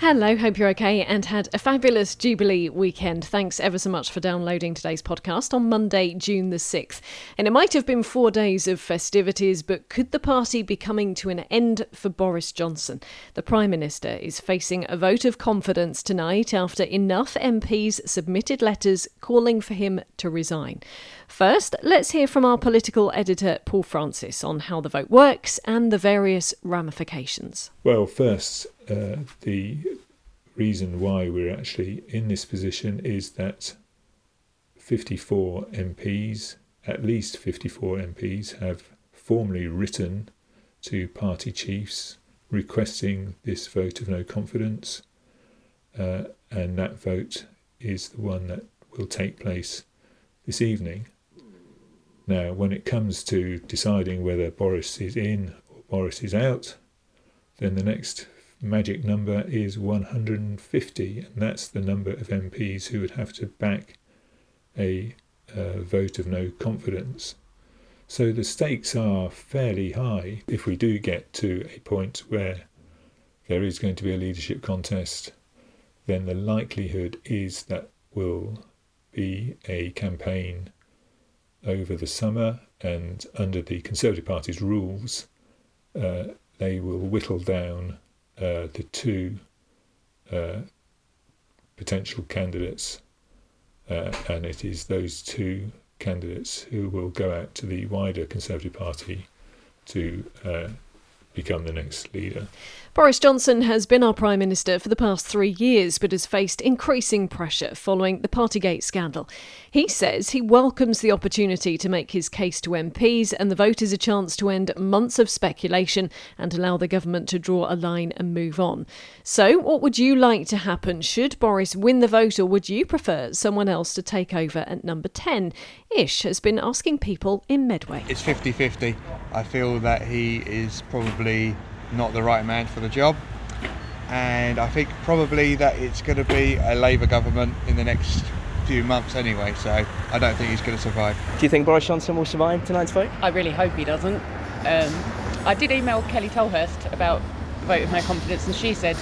Hello, hope you're okay and had a fabulous Jubilee weekend. Thanks ever so much for downloading today's podcast on Monday, June the 6th. And it might have been four days of festivities, but could the party be coming to an end for Boris Johnson? The Prime Minister is facing a vote of confidence tonight after enough MPs submitted letters calling for him to resign. First, let's hear from our political editor, Paul Francis, on how the vote works and the various ramifications. Well, first, uh, the reason why we're actually in this position is that 54 MPs, at least 54 MPs, have formally written to party chiefs requesting this vote of no confidence, uh, and that vote is the one that will take place this evening. Now, when it comes to deciding whether Boris is in or Boris is out, then the next magic number is 150, and that's the number of MPs who would have to back a uh, vote of no confidence. So the stakes are fairly high if we do get to a point where there is going to be a leadership contest, then the likelihood is that will be a campaign over the summer, and under the Conservative Party's rules, uh, they will whittle down uh, the two uh, potential candidates, uh, and it is those two candidates who will go out to the wider Conservative Party to uh, become the next leader. Boris Johnson has been our Prime Minister for the past three years, but has faced increasing pressure following the Partygate scandal. He says he welcomes the opportunity to make his case to MPs, and the vote is a chance to end months of speculation and allow the government to draw a line and move on. So, what would you like to happen? Should Boris win the vote, or would you prefer someone else to take over at number 10? Ish has been asking people in Medway. It's 50 50. I feel that he is probably not the right man for the job. And I think probably that it's going to be a Labour government in the next few months anyway, so I don't think he's going to survive. Do you think Boris Johnson will survive tonight's vote? I really hope he doesn't. Um, I did email Kelly Tolhurst about vote of no confidence, and she said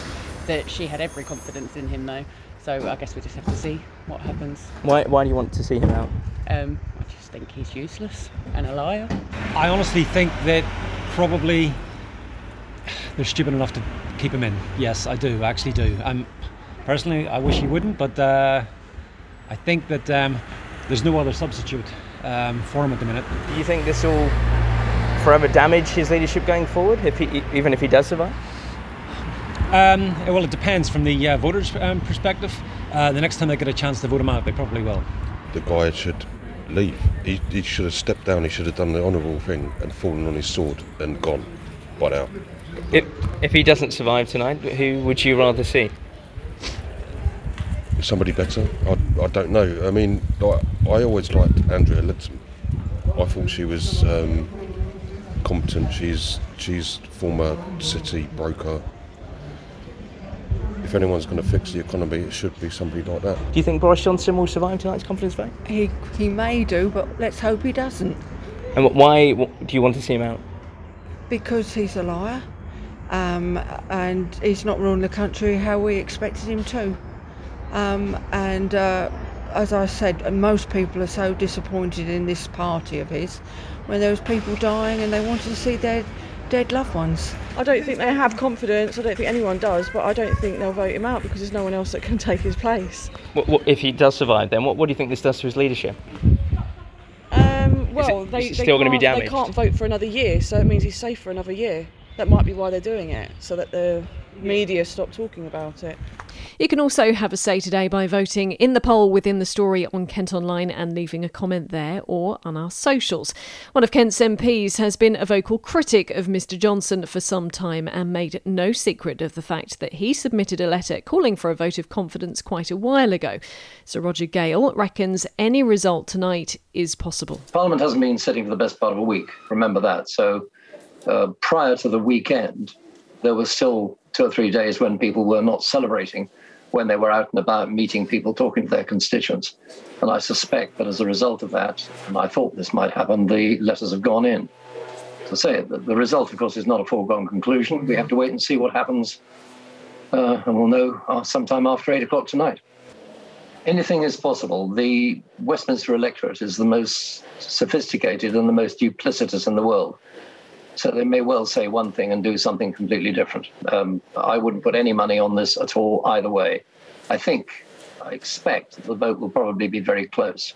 that she had every confidence in him, though. So I guess we just have to see what happens. Why, why do you want to see him out? Um, I just think he's useless and a liar. I honestly think that probably they're stupid enough to keep him in. Yes, I do. I actually do. Um, personally, I wish he wouldn't, but uh, I think that um, there's no other substitute um, for him at the minute. Do you think this will forever damage his leadership going forward, if he, even if he does survive? Um, well, it depends from the uh, voters' um, perspective. Uh, the next time they get a chance to vote him out, they probably will. The guy should leave. He, he should have stepped down. He should have done the honourable thing and fallen on his sword and gone by now. If, if he doesn't survive tonight, who would you rather see? Somebody better? I, I don't know. I mean, I, I always liked Andrea Leadsom. I thought she was um, competent. She's she's former city broker. If anyone's going to fix the economy, it should be somebody like that. Do you think Boris Johnson will survive tonight's confidence vote? He he may do, but let's hope he doesn't. And why do you want to see him out? Because he's a liar, um, and he's not ruling the country how we expected him to. Um, and uh, as I said, most people are so disappointed in this party of his when there was people dying and they wanted to see their dead loved ones. I don't think they have confidence. I don't think anyone does, but I don't think they'll vote him out because there's no one else that can take his place. What, what, if he does survive, then what, what do you think this does to his leadership? Well, it- they, they still gonna be damaged? They can't vote for another year, so it means he's safe for another year. That might be why they're doing it, so that the media stop talking about it. You can also have a say today by voting in the poll within the story on Kent Online and leaving a comment there or on our socials. One of Kent's MPs has been a vocal critic of Mr Johnson for some time and made no secret of the fact that he submitted a letter calling for a vote of confidence quite a while ago. Sir Roger Gale reckons any result tonight is possible. Parliament hasn't been sitting for the best part of a week. Remember that. So uh, prior to the weekend, there was still two or three days when people were not celebrating, when they were out and about meeting people, talking to their constituents. And I suspect that as a result of that, and I thought this might happen, the letters have gone in. To say the, the result, of course, is not a foregone conclusion. We have to wait and see what happens, uh, and we'll know uh, sometime after eight o'clock tonight. Anything is possible. The Westminster electorate is the most sophisticated and the most duplicitous in the world. So they may well say one thing and do something completely different. Um, I wouldn't put any money on this at all, either way. I think, I expect the vote will probably be very close.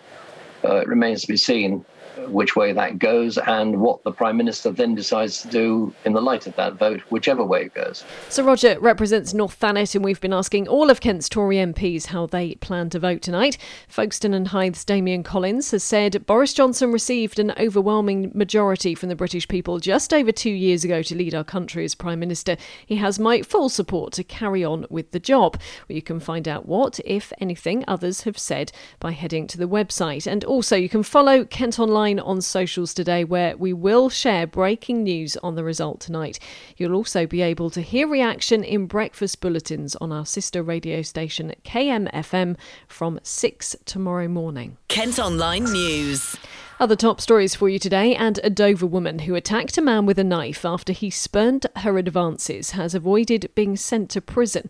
Uh, it remains to be seen which way that goes and what the Prime Minister then decides to do in the light of that vote, whichever way it goes. Sir Roger represents North Thanet, and we've been asking all of Kent's Tory MPs how they plan to vote tonight. Folkestone and Hythe's Damian Collins has said Boris Johnson received an overwhelming majority from the British people just over two years ago to lead our country as Prime Minister. He has my full support to carry on with the job. Well, you can find out what, if anything, others have said by heading to the website. And also, you can follow Kent Online on socials today where we will share breaking news on the result tonight. You'll also be able to hear reaction in breakfast bulletins on our sister radio station KMFM from 6 tomorrow morning. Kent Online News. Other top stories for you today, and a Dover woman who attacked a man with a knife after he spurned her advances has avoided being sent to prison.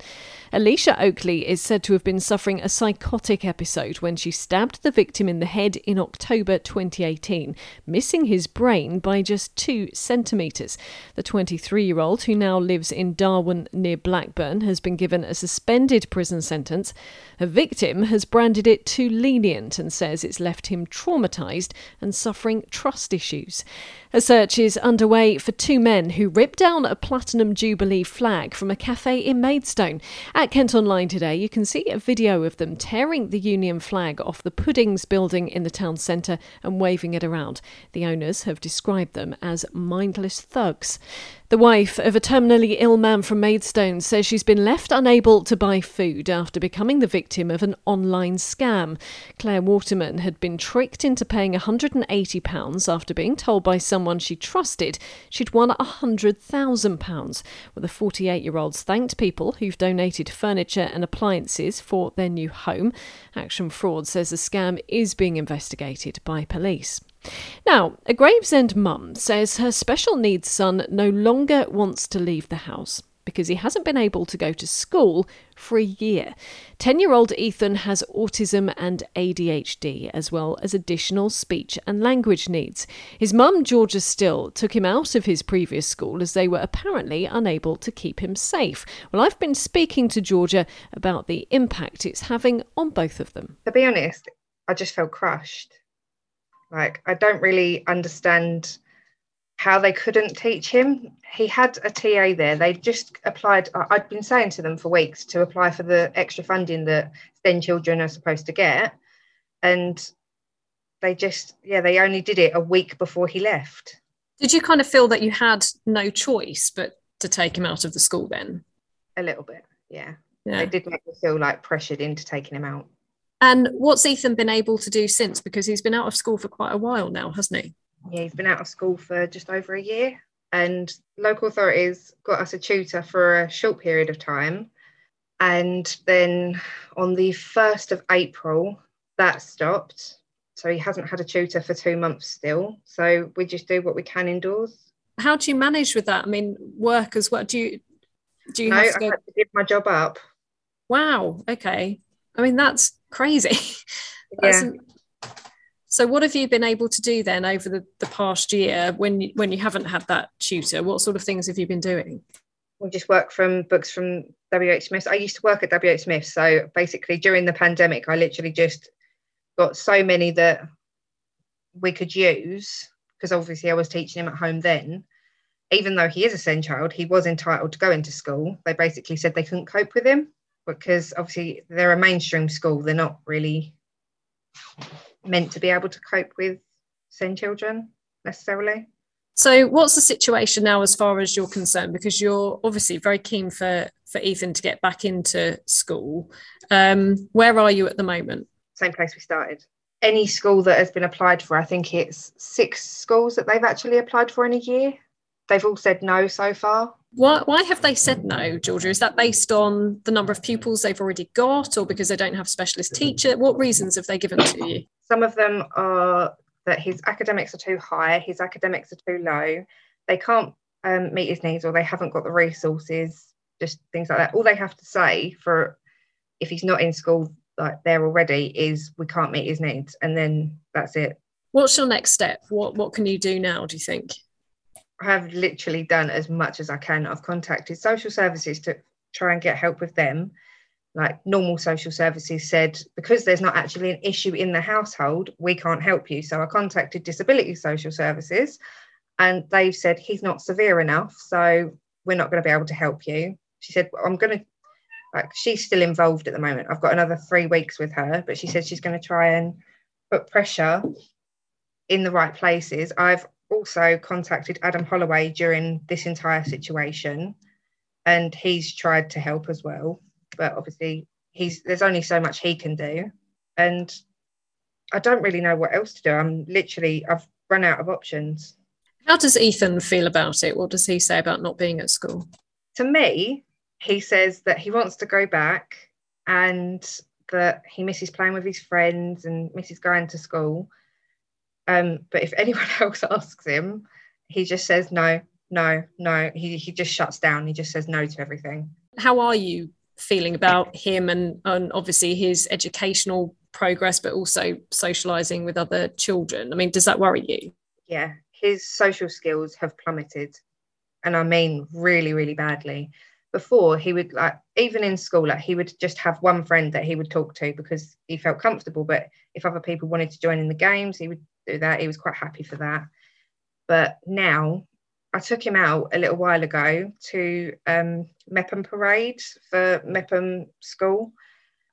Alicia Oakley is said to have been suffering a psychotic episode when she stabbed the victim in the head in October 2018, missing his brain by just two centimetres. The 23 year old, who now lives in Darwen near Blackburn, has been given a suspended prison sentence. Her victim has branded it too lenient and says it's left him traumatised and suffering trust issues. A search is underway for two men who ripped down a Platinum Jubilee flag from a cafe in Maidstone. At Kent Online today, you can see a video of them tearing the Union flag off the Puddings building in the town centre and waving it around. The owners have described them as mindless thugs. The wife of a terminally ill man from Maidstone says she's been left unable to buy food after becoming the victim of an online scam. Claire Waterman had been tricked into paying £180 after being told by someone she trusted she'd won £100,000. Well, the 48 year olds thanked people who've donated furniture and appliances for their new home. Action Fraud says the scam is being investigated by police. Now, a Gravesend mum says her special needs son no longer wants to leave the house because he hasn't been able to go to school for a year. 10 year old Ethan has autism and ADHD, as well as additional speech and language needs. His mum, Georgia Still, took him out of his previous school as they were apparently unable to keep him safe. Well, I've been speaking to Georgia about the impact it's having on both of them. To be honest, I just felt crushed. Like, I don't really understand how they couldn't teach him. He had a TA there. They just applied. I'd been saying to them for weeks to apply for the extra funding that STEM children are supposed to get. And they just, yeah, they only did it a week before he left. Did you kind of feel that you had no choice but to take him out of the school then? A little bit, yeah. yeah. They did make me feel like pressured into taking him out. And what's Ethan been able to do since? Because he's been out of school for quite a while now, hasn't he? Yeah, he's been out of school for just over a year. And local authorities got us a tutor for a short period of time. And then on the 1st of April, that stopped. So he hasn't had a tutor for two months still. So we just do what we can indoors. How do you manage with that? I mean, work as well. Do you do you no, have to, go... I had to give my job up. Wow. Okay. I mean, that's crazy. yeah. So, what have you been able to do then over the, the past year when when you haven't had that tutor? What sort of things have you been doing? We just work from books from WH Smith. I used to work at WH Smith, so basically during the pandemic, I literally just got so many that we could use because obviously I was teaching him at home then. Even though he is a SEND child, he was entitled to go into school. They basically said they couldn't cope with him because obviously they're a mainstream school. They're not really meant to be able to cope with SEND children necessarily. So, what's the situation now as far as you're concerned? Because you're obviously very keen for for Ethan to get back into school. Um, where are you at the moment? Same place we started. Any school that has been applied for, I think it's six schools that they've actually applied for in a year. they've all said no so far. Why, why have they said no, Georgia? Is that based on the number of pupils they've already got or because they don't have specialist teacher? What reasons have they given to you? Some of them are that his academics are too high, his academics are too low, they can't um, meet his needs or they haven't got the resources, just things like that. All they have to say for if he's not in school like there already is we can't meet his needs and then that's it. What's your next step? What what can you do now, do you think? I have literally done as much as I can. I've contacted social services to try and get help with them. Like normal social services said, because there's not actually an issue in the household, we can't help you. So I contacted disability social services and they've said he's not severe enough. So we're not going to be able to help you. She said, I'm going to, like, she's still involved at the moment. I've got another three weeks with her, but she said she's going to try and put pressure in the right places. I've also contacted Adam Holloway during this entire situation, and he's tried to help as well. But obviously, he's there's only so much he can do, and I don't really know what else to do. I'm literally I've run out of options. How does Ethan feel about it? What does he say about not being at school? To me, he says that he wants to go back and that he misses playing with his friends and misses going to school um, but if anyone else asks him, he just says no, no, no. He he just shuts down. He just says no to everything. How are you feeling about him and, and obviously his educational progress, but also socializing with other children? I mean, does that worry you? Yeah, his social skills have plummeted, and I mean really, really badly. Before he would like even in school, like he would just have one friend that he would talk to because he felt comfortable. But if other people wanted to join in the games, he would do that. He was quite happy for that. But now I took him out a little while ago to um, Meopham Parade for Meopham School.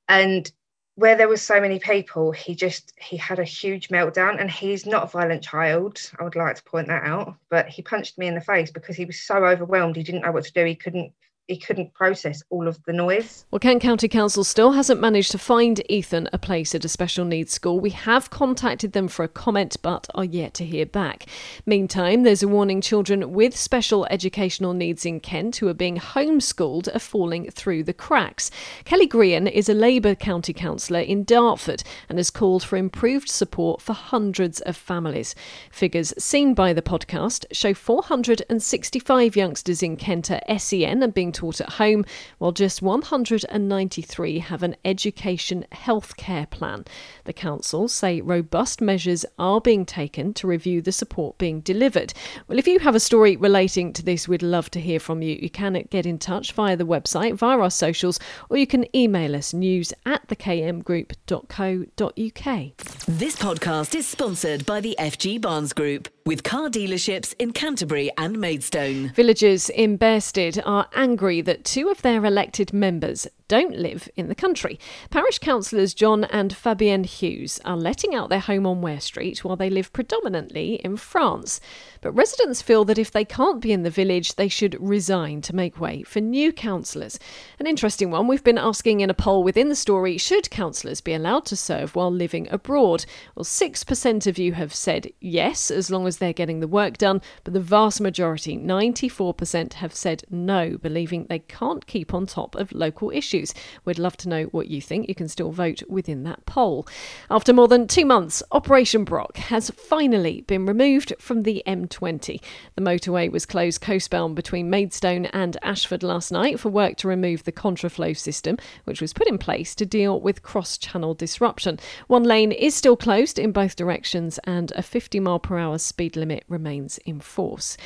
And where there was so many people, he just he had a huge meltdown. And he's not a violent child. I would like to point that out. But he punched me in the face because he was so overwhelmed. He didn't know what to do. He couldn't he couldn't process all of the noise. Well, Kent County Council still hasn't managed to find Ethan a place at a special needs school. We have contacted them for a comment, but are yet to hear back. Meantime, there's a warning children with special educational needs in Kent who are being homeschooled are falling through the cracks. Kelly Grehan is a Labour County Councillor in Dartford and has called for improved support for hundreds of families. Figures seen by the podcast show 465 youngsters in Kent are SEN and being taught at home, while just 193 have an education healthcare plan. The council say robust measures are being taken to review the support being delivered. Well, if you have a story relating to this, we'd love to hear from you. You can get in touch via the website, via our socials, or you can email us news at thekmgroup.co.uk. This podcast is sponsored by the FG Barnes Group with car dealerships in Canterbury and Maidstone. Villagers in Bearsted are angry that two of their elected members don't live in the country. Parish councillors John and Fabienne Hughes are letting out their home on Ware Street while they live predominantly in France. But residents feel that if they can't be in the village, they should resign to make way for new councillors. An interesting one we've been asking in a poll within the story should councillors be allowed to serve while living abroad? Well, 6% of you have said yes, as long as they're getting the work done, but the vast majority, 94%, have said no, believing they can't keep on top of local issues issues. We'd love to know what you think. You can still vote within that poll. After more than two months, Operation Brock has finally been removed from the M20. The motorway was closed coastbound between Maidstone and Ashford last night for work to remove the contraflow system, which was put in place to deal with cross channel disruption. One lane is still closed in both directions, and a 50 mile per hour speed limit remains in force.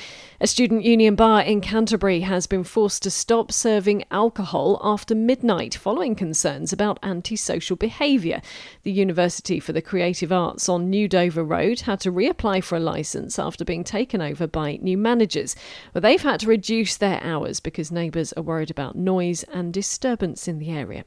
A student union bar in Canterbury has been forced to stop serving alcohol after midnight midnight following concerns about antisocial behaviour. The University for the Creative Arts on New Dover Road had to reapply for a licence after being taken over by new managers. But they've had to reduce their hours because neighbours are worried about noise and disturbance in the area.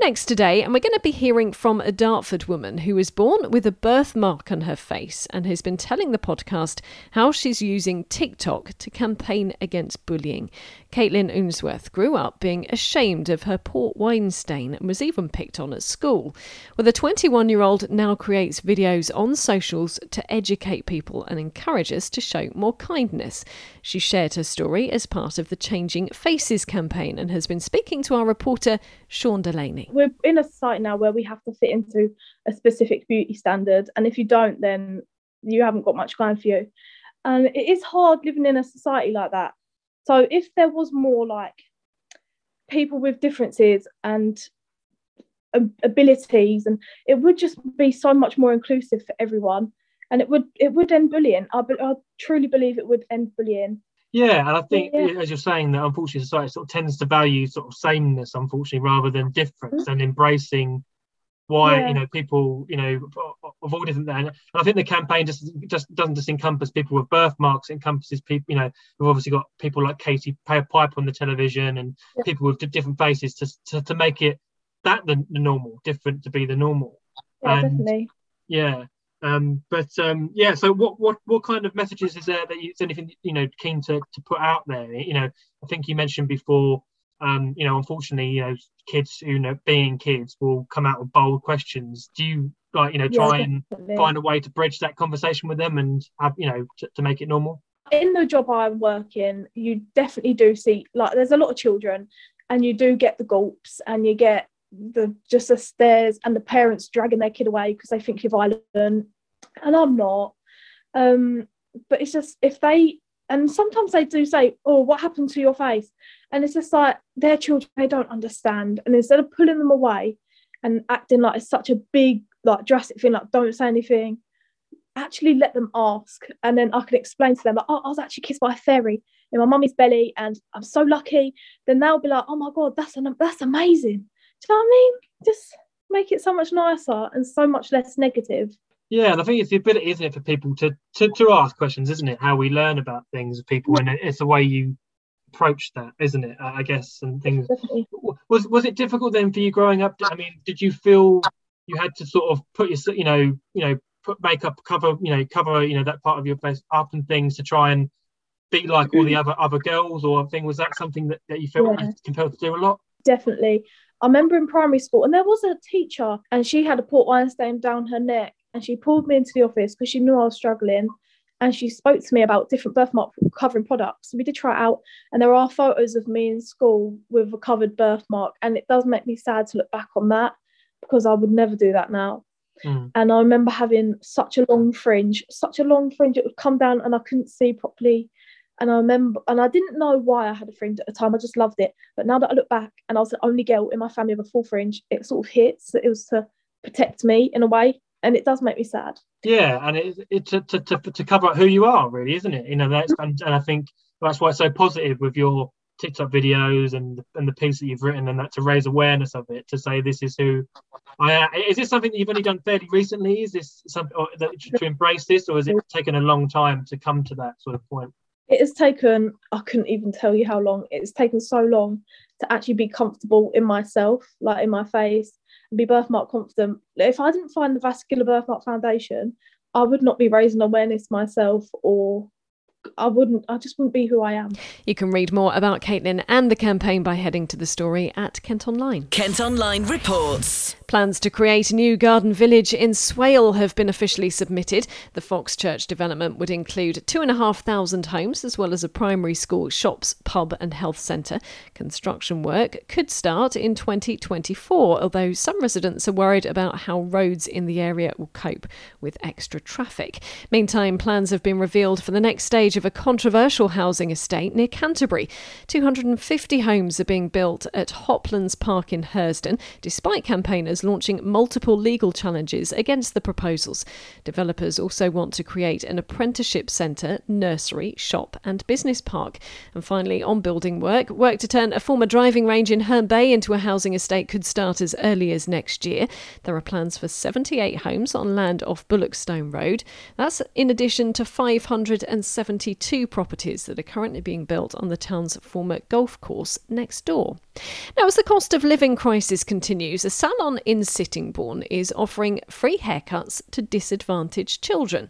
Next today, and we're going to be hearing from a Dartford woman who was born with a birthmark on her face and has been telling the podcast how she's using TikTok to campaign against bullying. Caitlin Ounsworth grew up being ashamed of her port wine stain and was even picked on at school. Well, the 21 year old now creates videos on socials to educate people and encourage us to show more kindness. She shared her story as part of the Changing Faces campaign and has been speaking to our reporter, Sean Delaney. We're in a society now where we have to fit into a specific beauty standard, and if you don't, then you haven't got much going for you. And it is hard living in a society like that. So if there was more like people with differences and abilities, and it would just be so much more inclusive for everyone, and it would it would end bullying. I, I truly believe it would end bullying. Yeah, and I think yeah. as you're saying that unfortunately society sort of tends to value sort of sameness, unfortunately, rather than difference mm-hmm. and embracing why yeah. you know people you know of all different and I think the campaign just just doesn't just encompass people with birthmarks it encompasses people you know we've obviously got people like Katie Piper on the television and yeah. people with different faces to, to, to make it that the, the normal different to be the normal yeah and, definitely yeah um, but um, yeah, so what what what kind of messages is there that you is anything you know keen to to put out there? You know, I think you mentioned before. Um, you know, unfortunately, you know, kids who you know being kids will come out with bold questions. Do you like you know try yeah, and find a way to bridge that conversation with them and have you know to, to make it normal? In the job I work in, you definitely do see like there's a lot of children, and you do get the gulps and you get the just the stares and the parents dragging their kid away because they think you're violent and i'm not um but it's just if they and sometimes they do say oh what happened to your face and it's just like their children they don't understand. And instead of pulling them away and acting like it's such a big like drastic thing like don't say anything actually let them ask. And then i can explain to them like oh i was actually kissed by a fairy in my mummy's belly and i'm so lucky. Then they'll be like oh my god that's an, that's amazing. Do you know what I mean? Just make it so much nicer and so much less negative. Yeah, and I think it's the ability, isn't it, for people to to, to ask questions, isn't it? How we learn about things of people, and it's the way you approach that, isn't it? I guess and things. Definitely. Was was it difficult then for you growing up? I mean, did you feel you had to sort of put your, you know, you know, put makeup, cover, you know, cover, you know, that part of your face up and things to try and be like all the other other girls, or thing? Was that something that, that you felt yeah. compelled to do a lot? Definitely. I remember in primary school, and there was a teacher, and she had a port wine stain down her neck, and she pulled me into the office because she knew I was struggling, and she spoke to me about different birthmark covering products. We did try it out, and there are photos of me in school with a covered birthmark, and it does make me sad to look back on that because I would never do that now. Mm. And I remember having such a long fringe, such a long fringe, it would come down and I couldn't see properly. And I remember, and I didn't know why I had a fringe at the time. I just loved it. But now that I look back, and I was the only girl in my family with a full fringe, it sort of hits that it was to protect me in a way, and it does make me sad. Yeah, and it, it to, to, to, to cover up who you are, really, isn't it? You know, that's and, and I think that's why it's so positive with your TikTok videos and and the piece that you've written, and that to raise awareness of it, to say this is who I am. Is this something that you've only done fairly recently? Is this something that, to embrace this, or has it taken a long time to come to that sort of point? it has taken i couldn't even tell you how long it's taken so long to actually be comfortable in myself like in my face and be birthmark confident. If i didn't find the vascular birthmark foundation i would not be raising awareness myself or I wouldn't, I just wouldn't be who I am. You can read more about Caitlin and the campaign by heading to the story at Kent Online. Kent Online reports. Plans to create a new garden village in Swale have been officially submitted. The Fox Church development would include 2,500 homes as well as a primary school, shops, pub, and health centre. Construction work could start in 2024, although some residents are worried about how roads in the area will cope with extra traffic. Meantime, plans have been revealed for the next stage of a controversial housing estate near Canterbury. 250 homes are being built at Hoplands Park in Hersden, despite campaigners launching multiple legal challenges against the proposals. Developers also want to create an apprenticeship centre, nursery, shop, and business park. And finally, on building work, work to turn a former driving range in Herne Bay into a housing estate could start as early as next year. There are plans for 78 homes on land off Bullockstone Road. That's in addition to 570 72 properties that are currently being built on the town's former golf course next door. Now, as the cost of living crisis continues, a salon in Sittingbourne is offering free haircuts to disadvantaged children.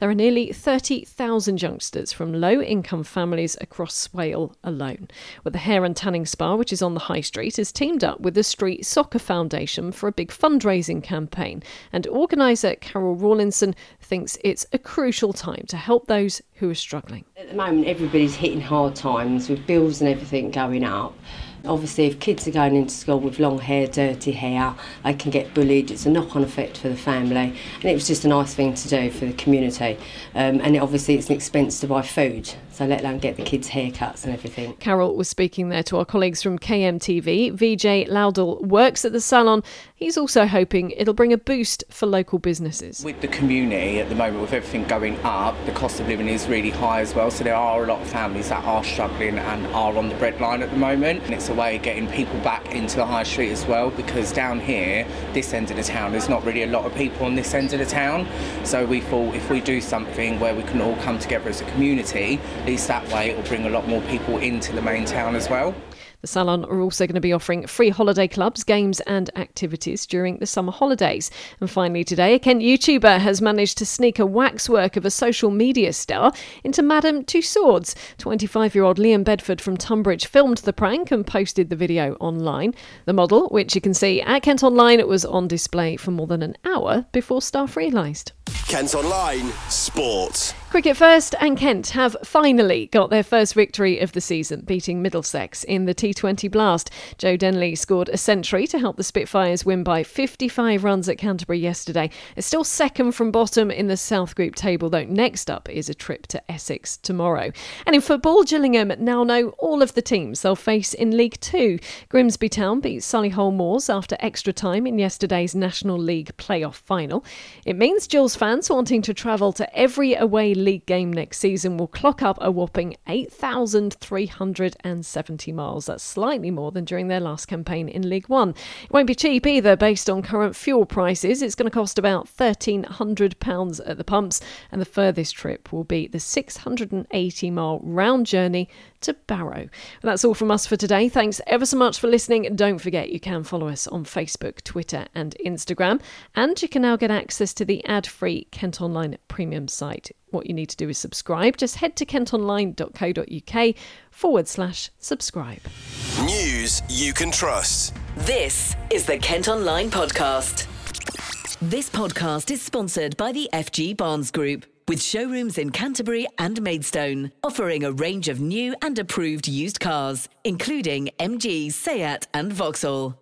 There are nearly 30,000 youngsters from low income families across Swale alone. With the Hair and Tanning Spa, which is on the High Street, has teamed up with the Street Soccer Foundation for a big fundraising campaign. And organiser Carol Rawlinson thinks it's a crucial time to help those who are struggling. At the moment, everybody's hitting hard times with bills and everything going up. Obviously, if kids are going into school with long hair, dirty hair, they can get bullied. It's a knock on effect for the family. And it was just a nice thing to do for the community. Um, and it, obviously, it's an expense to buy food, so let alone get the kids' haircuts and everything. Carol was speaking there to our colleagues from KMTV. VJ Loudall works at the salon. He's also hoping it'll bring a boost for local businesses. With the community at the moment, with everything going up, the cost of living is really high as well. So there are a lot of families that are struggling and are on the breadline at the moment. And it's a way of getting people back into the high street as well because down here, this end of the town, there's not really a lot of people on this end of the town. So we thought if we do something where we can all come together as a community, at least that way it will bring a lot more people into the main town as well. The salon are also going to be offering free holiday clubs, games, and activities during the summer holidays. And finally, today, a Kent YouTuber has managed to sneak a waxwork of a social media star into Madame Tussauds. 25 year old Liam Bedford from Tunbridge filmed the prank and posted the video online. The model, which you can see at Kent Online, was on display for more than an hour before staff realised. Kent Online Sport. Cricket First and Kent have finally got their first victory of the season, beating Middlesex in the T20 Blast. Joe Denley scored a century to help the Spitfires win by 55 runs at Canterbury yesterday. It's still second from bottom in the South Group table, though next up is a trip to Essex tomorrow. And in football, Gillingham now know all of the teams they'll face in League Two. Grimsby Town beat Solihull Moors after extra time in yesterday's National League playoff final. It means Gills fans wanting to travel to every away league game next season will clock up a whopping 8,370 miles. That's slightly more than during their last campaign in League One. It won't be cheap either, based on current fuel prices. It's going to cost about £1,300 at the pumps, and the furthest trip will be the 680 mile round journey to Barrow. that's all from us for today. Thanks ever so much for listening. Don't forget you can follow us on Facebook, Twitter, and Instagram. And you can now get access to the ad free Kent Online premium site. What you need to do is subscribe. Just head to kentonline.co.uk forward slash subscribe. News you can trust. This is the Kent Online Podcast. This podcast is sponsored by the FG Barnes Group with showrooms in Canterbury and Maidstone, offering a range of new and approved used cars, including MG, Seat, and Vauxhall.